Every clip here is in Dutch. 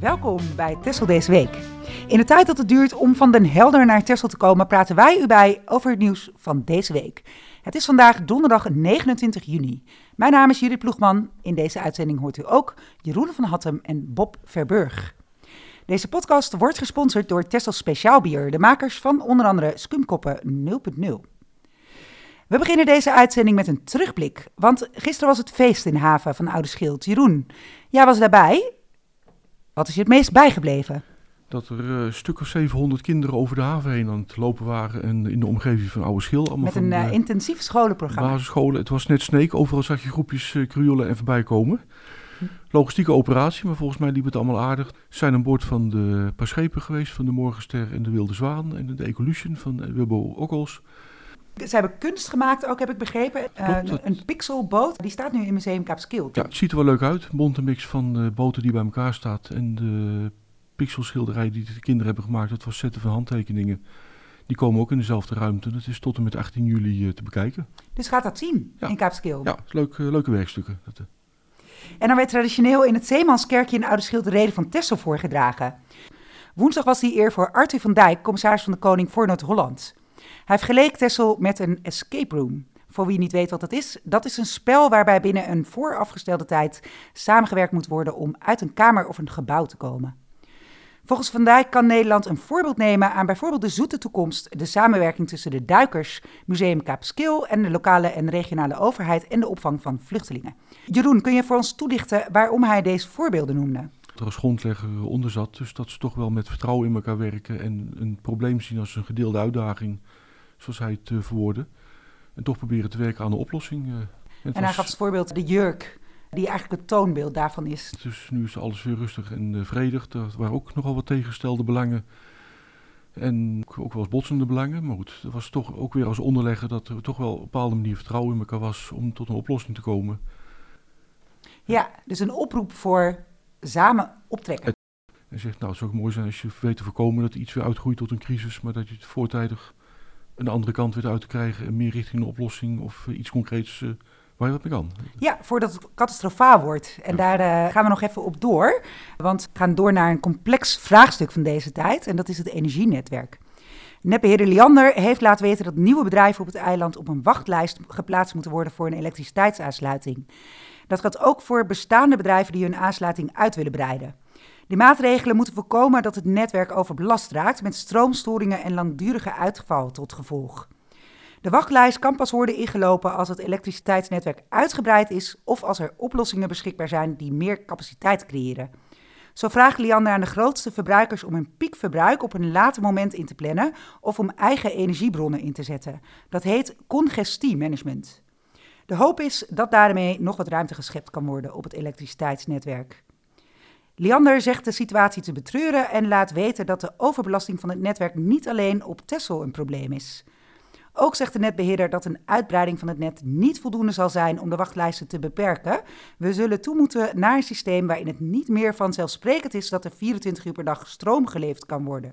Welkom bij Tessel deze week. In de tijd dat het duurt om van Den Helder naar Tessel te komen, praten wij u bij over het nieuws van deze week. Het is vandaag donderdag 29 juni. Mijn naam is Judith Ploegman. In deze uitzending hoort u ook Jeroen van Hattem en Bob Verburg. Deze podcast wordt gesponsord door Tessel Speciaal Bier, de makers van onder andere Skumkoppen 0.0. We beginnen deze uitzending met een terugblik, want gisteren was het feest in haven van Oude Schild. Jeroen, jij was daarbij. Wat is je het meest bijgebleven? Dat er eh, een stuk of 700 kinderen over de haven heen aan het lopen waren en in de omgeving van Oude Schil. Allemaal Met een eh, eh, intensief scholenprogramma. basisscholen. Het was net Sneek, overal zag je groepjes krioelen en voorbij komen. Hm. Logistieke operatie, maar volgens mij liep het allemaal aardig. Ze zijn aan boord van de paar schepen geweest, van de Morgenster en de Wilde Zwaan en de Evolution van Wilbo Okkels. Ze hebben kunst gemaakt, ook heb ik begrepen. Eh, Klopt, dat- Een pixelboot, die staat nu in Museum Kaapskild. Ja, het ziet er wel leuk uit. Een bonte mix van boten die bij elkaar staat en de pixelschilderij die de kinderen hebben gemaakt. Dat was zetten van handtekeningen. Die komen ook in dezelfde ruimte. Dat is tot en met 18 juli eh, te bekijken. Dus gaat dat zien Ja. in Kaapskild. Ja, leuk, eh, leuke werkstukken. Dat, En dan werd traditioneel in het Zeemanskerkje in Oude Schild de reden van Texel voorgedragen. Woensdag was die eer voor Arthur van Dijk, commissaris van de Koning voor Noord-Holland. Hij vergeleek Texel met een escape room. Voor wie niet weet wat dat is, dat is een spel waarbij binnen een voorafgestelde tijd samengewerkt moet worden om uit een kamer of een gebouw te komen. Volgens Van Dijk kan Nederland een voorbeeld nemen aan bijvoorbeeld de zoete toekomst, de samenwerking tussen de duikers, Museum Kaapskil en de lokale en regionale overheid en de opvang van vluchtelingen. Jeroen, kun je voor ons toelichten waarom hij deze voorbeelden noemde? er als grondlegger onder zat. Dus dat ze toch wel met vertrouwen in elkaar werken. En een probleem zien als een gedeelde uitdaging. Zoals hij het eh, verwoordde. En toch proberen te werken aan een oplossing. eh. het En hij was- gaf als voorbeeld de jurk, die eigenlijk het toonbeeld daarvan is. Dus nu is alles weer rustig en eh, vredig. Er waren ook nogal wat tegengestelde belangen. En ook wel eens botsende belangen. Maar goed, er was toch ook weer als onderlegger dat er toch wel op een bepaalde manier vertrouwen in elkaar was om tot een oplossing te komen. Ja, dus een oproep voor samen optrekken. En zegt, nou het zou ook mooi zijn als je weet te voorkomen dat iets weer uitgroeit tot een crisis. Maar dat je het voortijdig de andere kant weet uit te krijgen. En meer richting een oplossing of eh, iets concreets eh, waar je wat mee kan. Ja, voordat het catastrofaal wordt. En Ja. daar eh, gaan we nog even op door. Want we gaan door naar een complex vraagstuk van deze tijd. En dat is het energienetwerk. Netbeheerder Liander heeft laten weten dat nieuwe bedrijven op het eiland op een wachtlijst geplaatst moeten worden voor een elektriciteitsaansluiting. Dat gaat ook voor bestaande bedrijven die hun aansluiting uit willen breiden. Die maatregelen moeten voorkomen dat het netwerk overbelast raakt met stroomstoringen en langdurige uitval tot gevolg. De wachtlijst kan pas worden ingelopen als het elektriciteitsnetwerk uitgebreid is of als er oplossingen beschikbaar zijn die meer capaciteit creëren. Zo vraagt Liander aan de grootste verbruikers om hun piekverbruik op een later moment in te plannen of om eigen energiebronnen in te zetten. Dat heet congestiemanagement. De hoop is dat daarmee nog wat ruimte geschept kan worden op het elektriciteitsnetwerk. Liander zegt de situatie te betreuren en laat weten dat de overbelasting van het netwerk niet alleen op Texel een probleem is. Ook zegt de netbeheerder dat een uitbreiding van het net niet voldoende zal zijn om de wachtlijsten te beperken. We zullen toe moeten naar een systeem waarin het niet meer vanzelfsprekend is dat er 24 uur per dag stroom geleverd kan worden.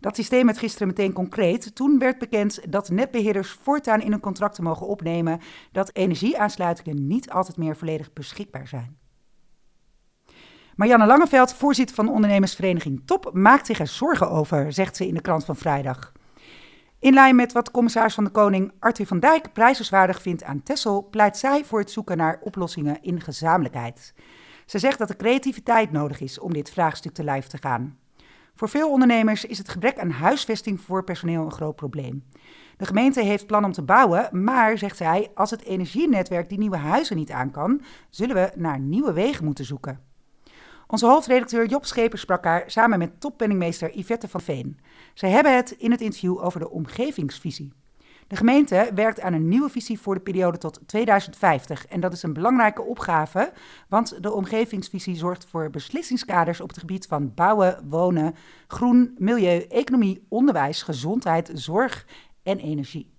Dat systeem werd gisteren meteen concreet. Toen werd bekend dat netbeheerders voortaan in hun contracten mogen opnemen dat energieaansluitingen niet altijd meer volledig beschikbaar zijn. Marianne Langeveld, voorzitter van ondernemersvereniging Top, maakt zich er zorgen over, zegt ze in de krant van vrijdag. In lijn met wat commissaris van de Koning Arthur van Dijk prijzenswaardig vindt aan Texel, pleit zij voor het zoeken naar oplossingen in gezamenlijkheid. Ze zegt dat er creativiteit nodig is om dit vraagstuk te lijf te gaan. Voor veel ondernemers is het gebrek aan huisvesting voor personeel een groot probleem. De gemeente heeft plan om te bouwen, maar, zegt zij, als het energienetwerk die nieuwe huizen niet aan kan, zullen we naar nieuwe wegen moeten zoeken. Onze hoofdredacteur Job Scheper sprak haar samen met toppenningmeester Yvette van Veen. Zij hebben het in het interview over de omgevingsvisie. De gemeente werkt aan een nieuwe visie voor de periode tot 2050 en dat is een belangrijke opgave, want de omgevingsvisie zorgt voor beslissingskaders op het gebied van bouwen, wonen, groen, milieu, economie, onderwijs, gezondheid, zorg en energie.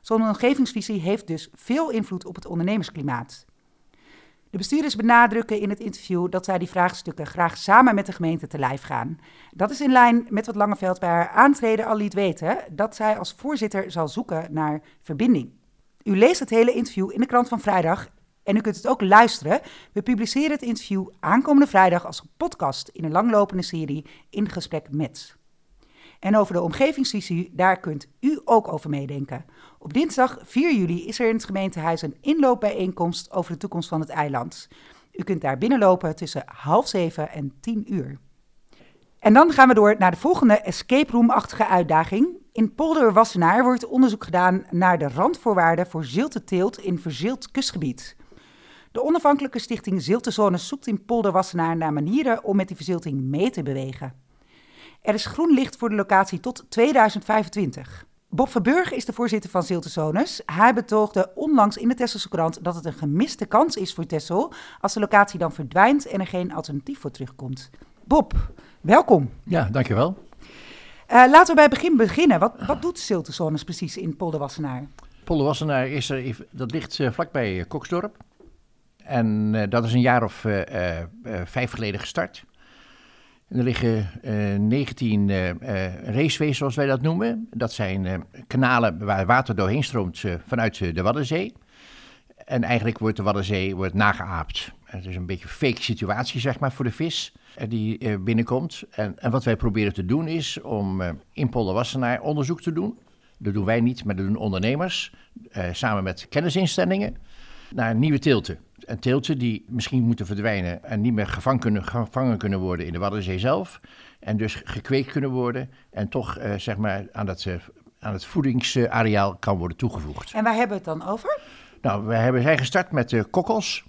Zo'n omgevingsvisie heeft dus veel invloed op het ondernemersklimaat. De bestuurders benadrukken in het interview dat zij die vraagstukken graag samen met de gemeente te lijf gaan. Dat is in lijn met wat Langeveld bij haar aantreden al liet weten, dat zij als voorzitter zal zoeken naar verbinding. U leest het hele interview in de krant van vrijdag En u kunt het ook luisteren. We publiceren het interview aankomende vrijdag als podcast in een langlopende serie In Gesprek met. En over de omgevingsvisie, daar kunt u ook over meedenken. Op dinsdag 4 juli is er in het gemeentehuis een inloopbijeenkomst over de toekomst van het eiland. U kunt daar binnenlopen tussen half zeven en tien uur. En dan gaan we door naar de volgende escape room-achtige uitdaging. In Polder Wassenaar wordt onderzoek gedaan naar de randvoorwaarden voor zilteteelt in verzilt kustgebied. De onafhankelijke stichting Ziltezone zoekt in Polder Wassenaar naar manieren om met die verzilting mee te bewegen. Er is groen licht voor de locatie tot 2025. Bob Verburg is de voorzitter van Ziltezones. Hij betoogde onlangs in de Tesselse krant dat het een gemiste kans is voor Tessel als de locatie dan verdwijnt en er geen alternatief voor terugkomt. Bob, welkom. Ja, dankjewel. Uh, laten we bij het begin beginnen. Wat, wat doet Ziltezones precies in Polderwassenaar? Polderwassenaar is er, dat ligt uh, vlakbij Koksdorp. En uh, dat is een jaar of vijf geleden gestart. Er liggen uh, 19 uh, raceways, zoals wij dat noemen. Dat zijn kanalen waar water doorheen stroomt vanuit de Waddenzee. En eigenlijk wordt de Waddenzee wordt nageaapt. Het is een beetje een fake situatie, zeg maar, voor de vis die binnenkomt. En, en, wat wij proberen te doen is om in Polderwassenaar onderzoek te doen. Dat doen wij niet, maar dat doen ondernemers, samen met kennisinstellingen, naar nieuwe tilten een teeltje die misschien moeten verdwijnen en niet meer gevangen kunnen, gevangen kunnen worden in de Waddenzee zelf. En dus gekweekt kunnen worden en toch uh, zeg maar aan het, uh, aan het voedingsareaal kan worden toegevoegd. En waar hebben we het dan over? Nou, we hebben, zijn gestart met de kokkels.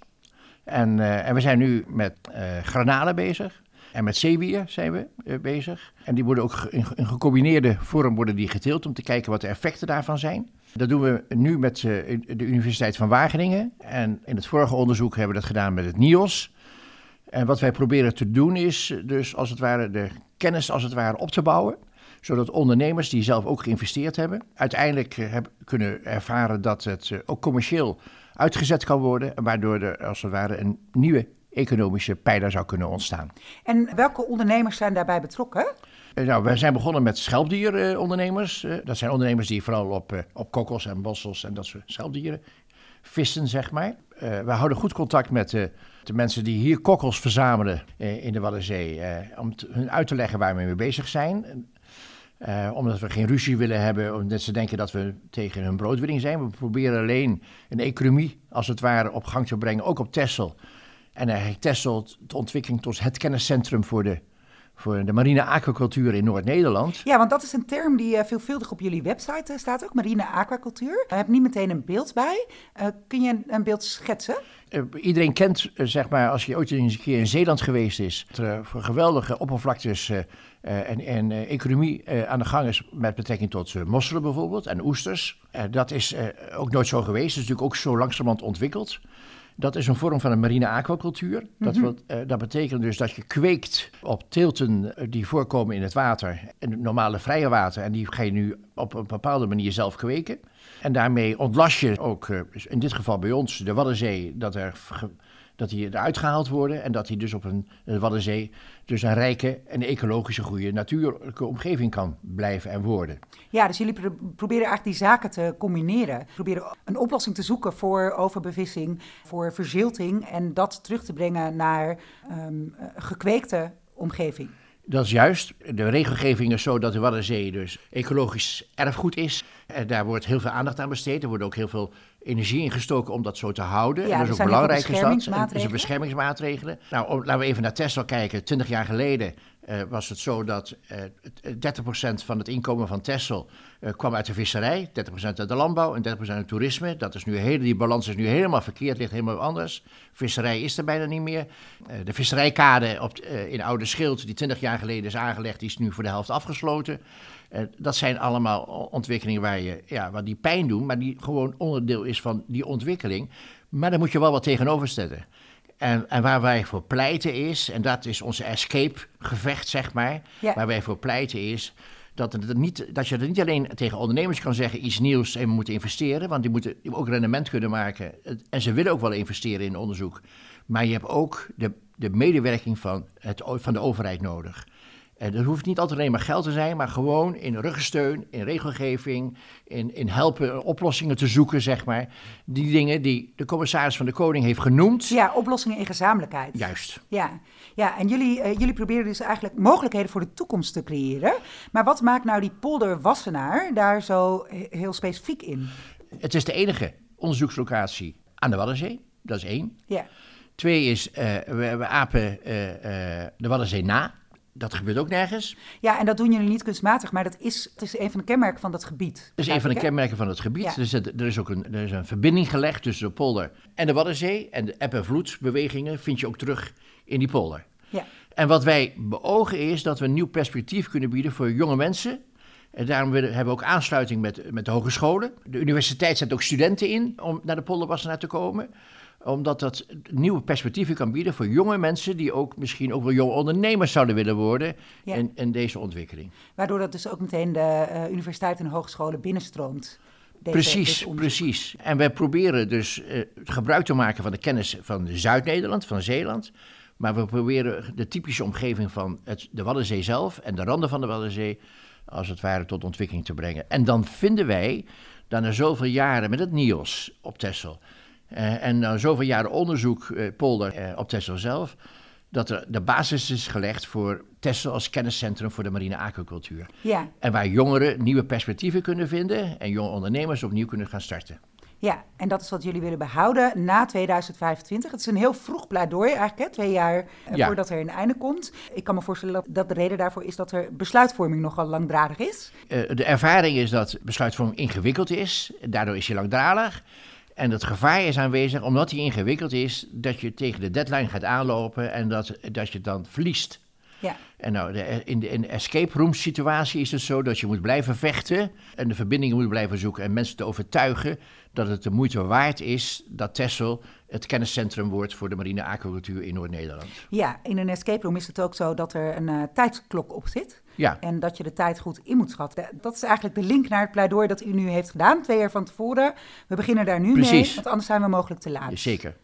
En, uh, en we zijn nu met granalen bezig. En met zeewier zijn we bezig. En die worden ook in, in gecombineerde vorm worden die geteeld om te kijken wat de effecten daarvan zijn. Dat doen we nu met uh, de Universiteit van Wageningen. En in het vorige onderzoek hebben we dat gedaan met het NIOS. En wat wij proberen te doen is dus als het ware de kennis als het ware op te bouwen. Zodat ondernemers die zelf ook geïnvesteerd hebben, uiteindelijk uh, heb, kunnen ervaren dat het ook commercieel uitgezet kan worden. Waardoor er als het ware een nieuwe economische pijler zou kunnen ontstaan. En welke ondernemers zijn daarbij betrokken? Uh, nou, wij zijn begonnen met schelpdierondernemers. Uh, dat zijn ondernemers die vooral op, uh, op kokkels en bossels en dat soort schelpdieren vissen, zeg maar. we houden goed contact met de mensen die hier kokkels verzamelen in de Waddenzee. om hun uit te leggen waar we mee bezig zijn. omdat we geen ruzie willen hebben, omdat ze denken dat we tegen hun broodwinning zijn. We proberen alleen een economie, als het ware, op gang te brengen, ook op Texel. En eigenlijk Texel de ontwikkeling tot het kenniscentrum voor de voor de marine aquacultuur in Noord-Nederland. Ja, want dat is een term die uh, veelvuldig op jullie website uh, staat ook, marine aquacultuur. Daar heb niet meteen een beeld bij. Uh, kun je een, beeld schetsen? iedereen kent, zeg maar, als je ooit eens een keer in Zeeland geweest is, dat er voor geweldige oppervlaktes en, en economie aan de gang is met betrekking tot mosselen bijvoorbeeld en oesters. dat is ook nooit zo geweest. Dat is natuurlijk ook zo langzamerhand ontwikkeld. Dat is een vorm van een marine aquacultuur. dat, mhm. wil, uh, dat betekent dus dat je kweekt op teelten eh, die voorkomen in het water, in het normale vrije water. En die ga je nu op een bepaalde manier zelf kweken. En daarmee ontlast je ook, uh, in dit geval bij ons, de Waddenzee, dat er dat die eruit gehaald worden en dat die dus op een, Waddenzee dus een rijke en ecologische goede natuurlijke omgeving kan blijven en worden. Ja, dus jullie proberen eigenlijk die zaken te combineren. Proberen een oplossing te zoeken voor overbevissing, voor verzilting en dat terug te brengen naar um, gekweekte omgeving. Dat is juist. De regelgeving is zo dat de Waddenzee dus ecologisch erfgoed is. En daar wordt heel veel aandacht aan besteed. Er wordt ook heel veel energie ingestoken om dat zo te houden. Ja, en dat is ook belangrijk. Is dat. En, is beschermingsmaatregelen. Nou, laten we even naar Tesla kijken. Twintig jaar geleden uh, was het zo dat uh, eh, 30% van het inkomen van uh, kwam uit de visserij, 30% uit de landbouw en 30% uit het toerisme. Dat is nu hele, die balans is nu helemaal verkeerd, ligt helemaal anders. Visserij is er bijna niet meer. de visserijkade op, in Oude Schild, die 20 jaar geleden is aangelegd, die is nu voor de helft afgesloten. dat zijn allemaal ontwikkelingen waar, je, ja, waar die pijn doen, maar die gewoon onderdeel is van die ontwikkeling. Maar daar moet je wel wat tegenover. En, en, waar wij voor pleiten is, en dat is onze escape-gevecht, zeg maar. Waar wij voor pleiten is dat, het niet, dat je er niet alleen tegen ondernemers kan zeggen iets nieuws en we moeten investeren, want die moeten ook rendement kunnen maken. En ze willen ook wel investeren in onderzoek. Maar je hebt ook de, de medewerking van, het, van de overheid nodig. En dat hoeft niet altijd alleen maar geld te zijn, maar gewoon in ruggensteun, in regelgeving, in, in helpen oplossingen te zoeken, zeg maar. Die dingen die de commissaris van de Koning heeft genoemd. Ja, oplossingen in gezamenlijkheid. Juist. Ja, ja en jullie, eh, jullie proberen dus eigenlijk mogelijkheden voor de toekomst te creëren. Maar wat maakt nou die polder Wassenaar daar zo he- heel specifiek in? Het is de enige onderzoekslocatie aan de Waddenzee, dat is één. Ja, Twee is, eh, we, we apen eh, eh, de Waddenzee na. Dat gebeurt ook nergens. ja en dat doen jullie niet kunstmatig, maar dat is, het is een van de kenmerken van dat gebied. Dat is een van de kenmerken van het gebied. Ja. Dus het- er is ook een, er is een verbinding gelegd tussen de polder en de Waddenzee. En de eb- en vloedbewegingen vind je ook terug in die polder. Ja, En wat wij beogen is dat we een nieuw perspectief kunnen bieden voor jonge mensen. En daarom hebben we ook aansluiting met, met de hogescholen. De universiteit zet ook studenten in om naar de polderwassenaar te komen. Omdat dat nieuwe perspectieven kan bieden voor jonge mensen die ook misschien ook wel jonge ondernemers zouden willen worden Ja. in, deze ontwikkeling. waardoor dat dus ook meteen de eh, universiteiten en hogescholen binnenstroomt. Deze- precies, precies. En wij proberen dus eh, gebruik te maken van de kennis van Zuid-Nederland, van Zeeland. Maar we proberen de typische omgeving van het, de Waddenzee zelf en de randen van de Waddenzee als het ware tot ontwikkeling te brengen. En dan vinden wij, dan na zoveel jaren met het NIOS op Texel eh, en na zoveel jaren onderzoek eh, polder eh, op Texel zelf, dat er de basis is gelegd voor Texel als kenniscentrum voor de marine aquacultuur. Ja, En waar jongeren nieuwe perspectieven kunnen vinden en jonge ondernemers opnieuw kunnen gaan starten. ja, en dat is wat jullie willen behouden na 2025. Het is een heel vroeg pleidooi eigenlijk, hè? twee jaar Ja. voordat er een einde komt. Ik kan me voorstellen dat, dat de reden daarvoor is dat er besluitvorming nogal langdradig is. De ervaring is dat besluitvorming ingewikkeld is, daardoor is je langdradig. En het gevaar is aanwezig, omdat die ingewikkeld is, dat je tegen de deadline gaat aanlopen en dat, dat je dan verliest. Ja, En nou, de, in, de, in de escape room situatie is het zo dat je moet blijven vechten en de verbindingen moet blijven zoeken en mensen te overtuigen dat het de moeite waard is dat Texel het kenniscentrum wordt voor de marine aquacultuur in Noord-Nederland. ja, in een escape room is het ook zo dat er een eh, tijdklok op zit. Ja, En dat je de tijd goed in moet schatten. Dat is eigenlijk de link naar het pleidooi dat u nu heeft gedaan, twee jaar van tevoren. We beginnen daar nu mee, want anders zijn we mogelijk te laat. Zeker.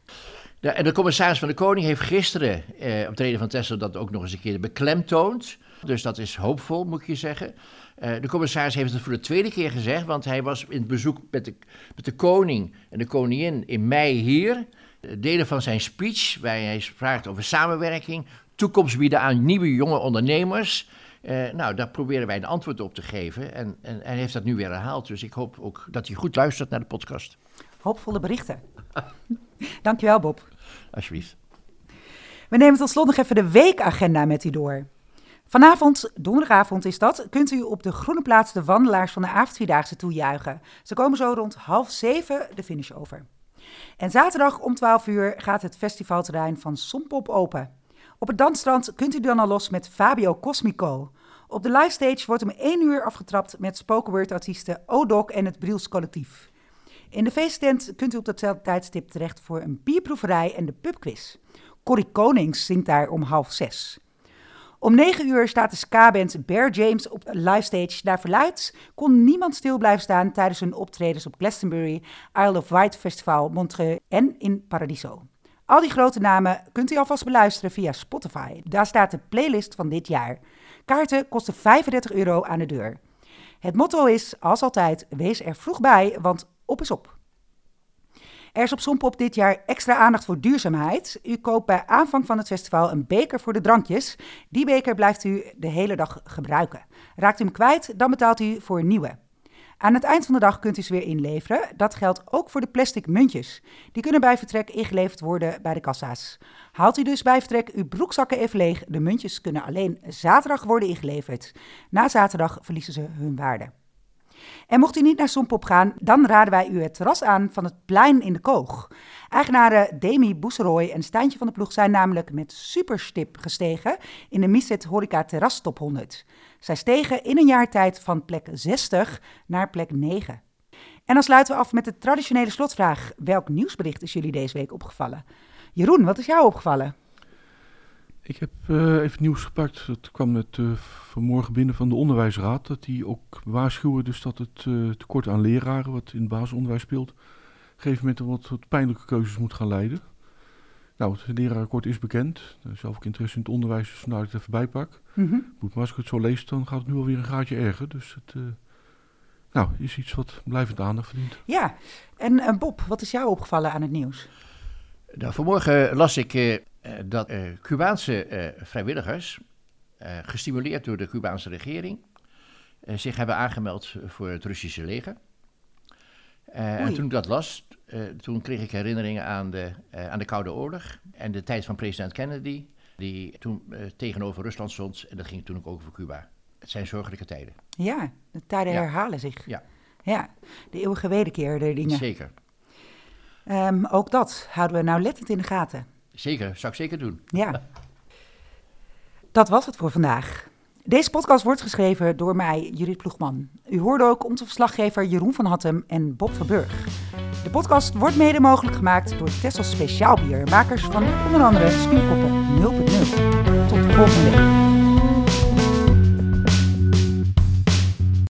De, en de commissaris van de Koning heeft gisteren eh, op de reden van Tesla dat ook nog eens een keer beklemtoond. Dus dat is hoopvol, moet je zeggen. Eh, de commissaris heeft het voor de tweede keer gezegd, want hij was in het bezoek met de, met de koning en de koningin in mei hier. Eh, Delen van zijn speech, waar hij vraagt over samenwerking, toekomst bieden aan nieuwe jonge ondernemers. Eh, nou, daar proberen wij een antwoord op te geven. En, en hij heeft dat nu weer herhaald. Dus ik hoop ook dat hij goed luistert naar de podcast. Hoopvolle berichten. Dankjewel, Bob. Alsjeblieft. We nemen tot slot nog even de weekagenda met u door. Vanavond, donderdagavond is dat, kunt u op de Groene Plaats de wandelaars van de avondvierdaagse toejuichen. Ze komen zo rond half zeven de finish over. En zaterdag om 12 uur gaat het festivalterrein van Sompop open. Op het dansstrand kunt u dan al los met Fabio Cosmico. Op de livestage wordt om 1 uur afgetrapt met spoken word artiesten Odok en het Briels Collectief. In de feesttent kunt u op datzelfde tijdstip terecht voor een bierproeverij en de pubquiz. Corrie Konings zingt daar om half zes. Om negen uur staat de ska-band Bear James op de livestage. Naar verluidt kon niemand stil blijven staan tijdens hun optredens op Glastonbury, Isle of Wight Festival, Montreux en in Paradiso. Al die grote namen kunt u alvast beluisteren via Spotify. Daar staat de playlist van dit jaar. Kaarten kosten 35 euro aan de deur. Het motto is, als altijd, wees er vroeg bij, want op is op. Er is op Sompop dit jaar extra aandacht voor duurzaamheid. U koopt bij aanvang van het festival een beker voor de drankjes. Die beker blijft u de hele dag gebruiken. Raakt u hem kwijt, dan betaalt u voor een nieuwe. Aan het eind van de dag kunt u ze weer inleveren. Dat geldt ook voor de plastic muntjes. Die kunnen bij vertrek ingeleverd worden bij de kassa's. Haalt u dus bij vertrek uw broekzakken even leeg. De muntjes kunnen alleen zaterdag worden ingeleverd. Na zaterdag verliezen ze hun waarde. En mocht u niet naar Sompop gaan, dan raden wij u het terras aan van het plein in de Koog. Eigenaren Demi Boeseroy en Stijntje van de Ploeg zijn namelijk met superstip gestegen in de Miset Horeca Terras Top 100. Zij stegen in een jaar tijd van plek 60 naar plek 9. En dan sluiten we af met de traditionele slotvraag. Welk nieuwsbericht is jullie deze week opgevallen? Jeroen, wat is jou opgevallen? Ik heb eh, even nieuws gepakt. Het kwam net eh, vanmorgen binnen van de onderwijsraad. Dat die ook waarschuwen dus dat het eh, tekort aan leraren, wat in het basisonderwijs speelt, op een gegeven moment tot wat, pijnlijke keuzes moet gaan leiden. Nou, het lerarenkort is bekend. Zelf ook interesse in het onderwijs, dus vandaar dat ik het even bijpak. Goed, maar als ik het zo lees, dan gaat het nu alweer een graadje erger. Dus het eh, nou, is iets wat blijvend aandacht verdient. Ja, en Bob, wat is jou opgevallen aan het nieuws? Nou, vanmorgen las ik dat eh, Cubaanse eh, vrijwilligers, eh, gestimuleerd door de Cubaanse regering, eh, zich hebben aangemeld voor het Russische leger. Eh, en toen ik dat las, eh, toen kreeg ik herinneringen aan de, eh, aan de Koude Oorlog en de tijd van president Kennedy, die toen eh, tegenover Rusland stond. En dat ging toen ook over Cuba. Het zijn zorgelijke tijden. Ja, de tijden Ja. herhalen zich. Ja. Ja, de eeuwige wederkeer der dingen. Zeker. Ehm, ook dat houden we nauwlettend in de gaten. Zeker, zou ik zeker doen. Ja. Dat was het voor vandaag. Deze podcast wordt geschreven door mij, Judith Ploegman. U hoorde ook onze verslaggever Jeroen van Hattem en Bob Verburg. De podcast wordt mede mogelijk gemaakt door Tessels Speciaalbier, makers van onder andere Stuurkoppen 0.0. Tot de volgende week.